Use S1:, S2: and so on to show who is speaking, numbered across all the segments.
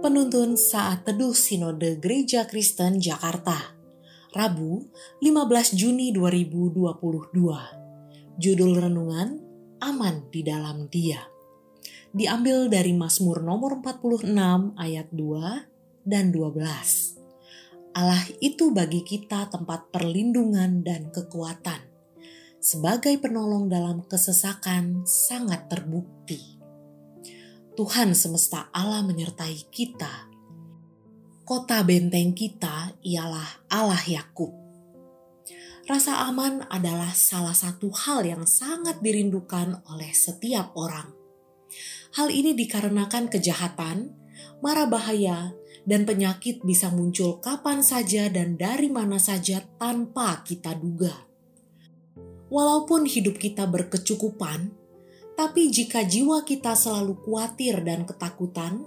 S1: Penuntun Saat Teduh Sinode Gereja Kristen Jakarta Rabu 15 Juni 2022 Judul Renungan Aman di Dalam Dia. Diambil dari Mazmur nomor 46 ayat 2 dan 12 Allah itu bagi kita tempat perlindungan dan kekuatan. Sebagai penolong dalam kesesakan sangat terbukti Tuhan semesta Allah menyertai kita. Kota benteng kita ialah Allah Yakub. Rasa aman adalah salah satu hal yang sangat dirindukan oleh setiap orang. Hal ini dikarenakan kejahatan, mara bahaya, dan penyakit bisa muncul kapan saja dan dari mana saja tanpa kita duga. Walaupun hidup kita berkecukupan, tapi jika jiwa kita selalu khawatir dan ketakutan,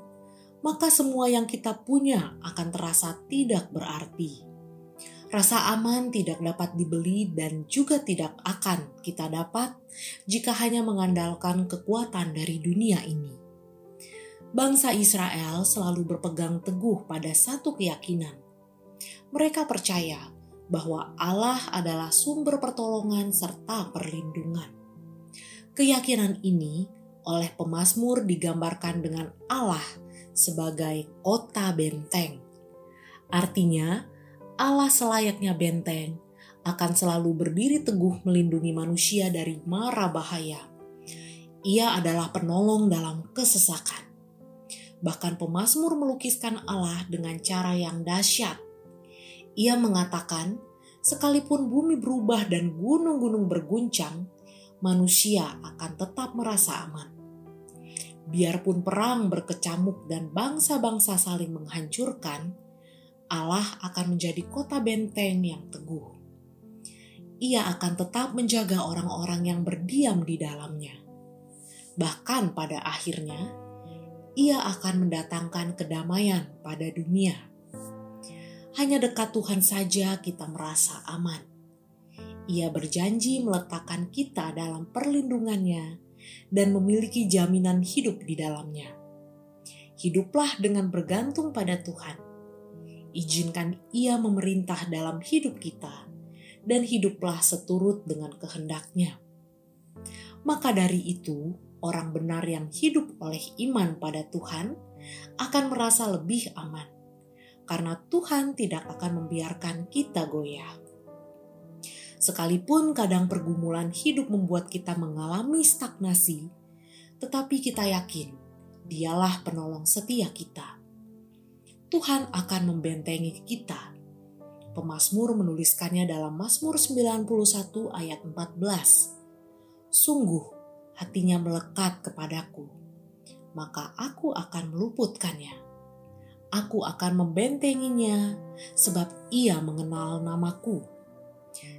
S1: maka semua yang kita punya akan terasa tidak berarti. Rasa aman tidak dapat dibeli dan juga tidak akan kita dapat jika hanya mengandalkan kekuatan dari dunia ini. Bangsa Israel selalu berpegang teguh pada satu keyakinan. Mereka percaya bahwa Allah adalah sumber pertolongan serta perlindungan Keyakinan ini oleh pemazmur digambarkan dengan Allah sebagai kota benteng. Artinya, Allah selayaknya benteng akan selalu berdiri teguh melindungi manusia dari mara bahaya. Ia adalah penolong dalam kesesakan. Bahkan pemazmur melukiskan Allah dengan cara yang dahsyat. Ia mengatakan, sekalipun bumi berubah dan gunung-gunung berguncang, manusia akan tetap merasa aman. Biarpun perang berkecamuk dan bangsa-bangsa saling menghancurkan, Allah akan menjadi kota benteng yang teguh. Ia akan tetap menjaga orang-orang yang berdiam di dalamnya. Bahkan pada akhirnya, ia akan mendatangkan kedamaian pada dunia. Hanya dekat Tuhan saja kita merasa aman ia berjanji meletakkan kita dalam perlindungannya dan memiliki jaminan hidup di dalamnya. Hiduplah dengan bergantung pada Tuhan. Izinkan Ia memerintah dalam hidup kita, dan hiduplah seturut dengan kehendaknya. Maka dari itu, orang benar yang hidup oleh iman pada Tuhan akan merasa lebih aman, karena Tuhan tidak akan membiarkan kita goyah. Sekalipun kadang pergumulan hidup membuat kita mengalami stagnasi, tetapi kita yakin Dialah penolong setia kita. Tuhan akan membentengi kita. Pemasmur menuliskannya dalam Mazmur 91 ayat 14. Sungguh hatinya melekat kepadaku, maka aku akan meluputkannya. Aku akan membentenginya sebab ia mengenal namaku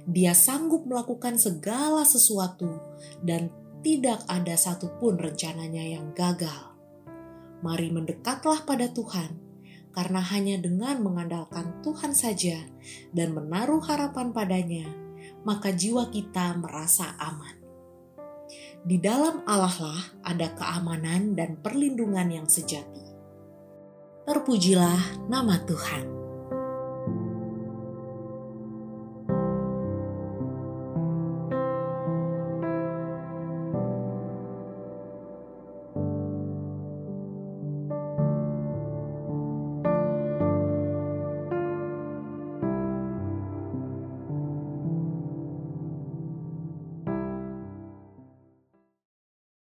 S1: dia sanggup melakukan segala sesuatu dan tidak ada satupun rencananya yang gagal. Mari mendekatlah pada Tuhan, karena hanya dengan mengandalkan Tuhan saja dan menaruh harapan padanya, maka jiwa kita merasa aman. Di dalam Allah lah ada keamanan dan perlindungan yang sejati. Terpujilah nama Tuhan.